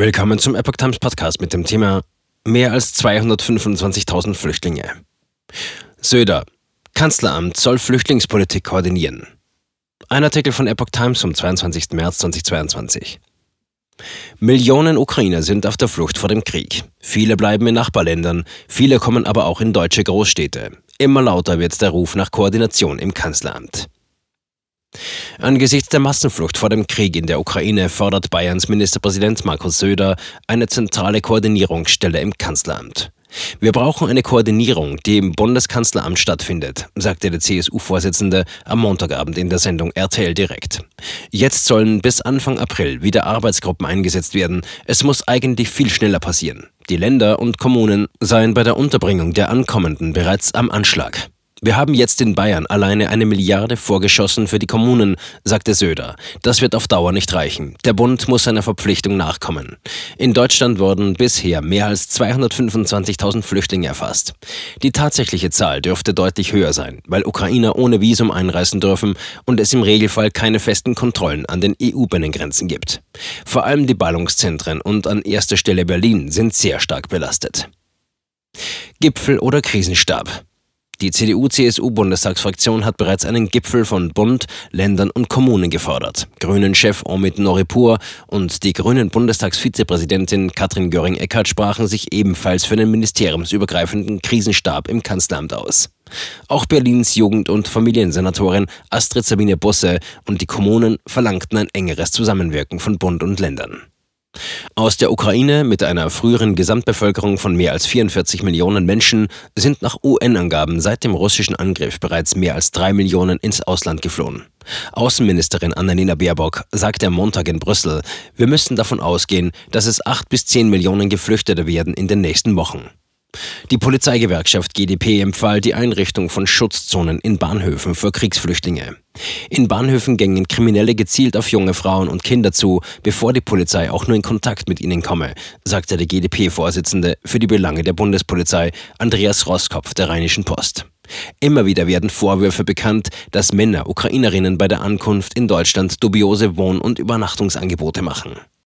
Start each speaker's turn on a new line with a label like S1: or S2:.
S1: Willkommen zum Epoch Times Podcast mit dem Thema Mehr als 225.000 Flüchtlinge. Söder. Kanzleramt soll Flüchtlingspolitik koordinieren. Ein Artikel von Epoch Times vom 22. März 2022. Millionen Ukrainer sind auf der Flucht vor dem Krieg. Viele bleiben in Nachbarländern, viele kommen aber auch in deutsche Großstädte. Immer lauter wird der Ruf nach Koordination im Kanzleramt. Angesichts der Massenflucht vor dem Krieg in der Ukraine fordert Bayerns Ministerpräsident Markus Söder eine zentrale Koordinierungsstelle im Kanzleramt. Wir brauchen eine Koordinierung, die im Bundeskanzleramt stattfindet, sagte der CSU-Vorsitzende am Montagabend in der Sendung RTL Direkt. Jetzt sollen bis Anfang April wieder Arbeitsgruppen eingesetzt werden. Es muss eigentlich viel schneller passieren. Die Länder und Kommunen seien bei der Unterbringung der Ankommenden bereits am Anschlag. Wir haben jetzt in Bayern alleine eine Milliarde vorgeschossen für die Kommunen, sagte Söder. Das wird auf Dauer nicht reichen. Der Bund muss seiner Verpflichtung nachkommen. In Deutschland wurden bisher mehr als 225.000 Flüchtlinge erfasst. Die tatsächliche Zahl dürfte deutlich höher sein, weil Ukrainer ohne Visum einreisen dürfen und es im Regelfall keine festen Kontrollen an den EU-Binnengrenzen gibt. Vor allem die Ballungszentren und an erster Stelle Berlin sind sehr stark belastet. Gipfel oder Krisenstab. Die CDU-CSU-Bundestagsfraktion hat bereits einen Gipfel von Bund, Ländern und Kommunen gefordert. Grünen-Chef Omid Noripur und die grünen Bundestagsvizepräsidentin Katrin Göring-Eckardt sprachen sich ebenfalls für den ministeriumsübergreifenden Krisenstab im Kanzleramt aus. Auch Berlins Jugend- und Familiensenatorin Astrid Sabine Busse und die Kommunen verlangten ein engeres Zusammenwirken von Bund und Ländern. Aus der Ukraine mit einer früheren Gesamtbevölkerung von mehr als 44 Millionen Menschen sind nach UN-Angaben seit dem russischen Angriff bereits mehr als drei Millionen ins Ausland geflohen. Außenministerin Annalena Baerbock sagte am Montag in Brüssel, wir müssen davon ausgehen, dass es acht bis zehn Millionen Geflüchtete werden in den nächsten Wochen. Die Polizeigewerkschaft GdP empfahl die Einrichtung von Schutzzonen in Bahnhöfen für Kriegsflüchtlinge. In Bahnhöfen gängen Kriminelle gezielt auf junge Frauen und Kinder zu, bevor die Polizei auch nur in Kontakt mit ihnen komme, sagte der GdP-Vorsitzende für die Belange der Bundespolizei Andreas Roskopf der Rheinischen Post. Immer wieder werden Vorwürfe bekannt, dass Männer Ukrainerinnen bei der Ankunft in Deutschland dubiose Wohn- und Übernachtungsangebote machen.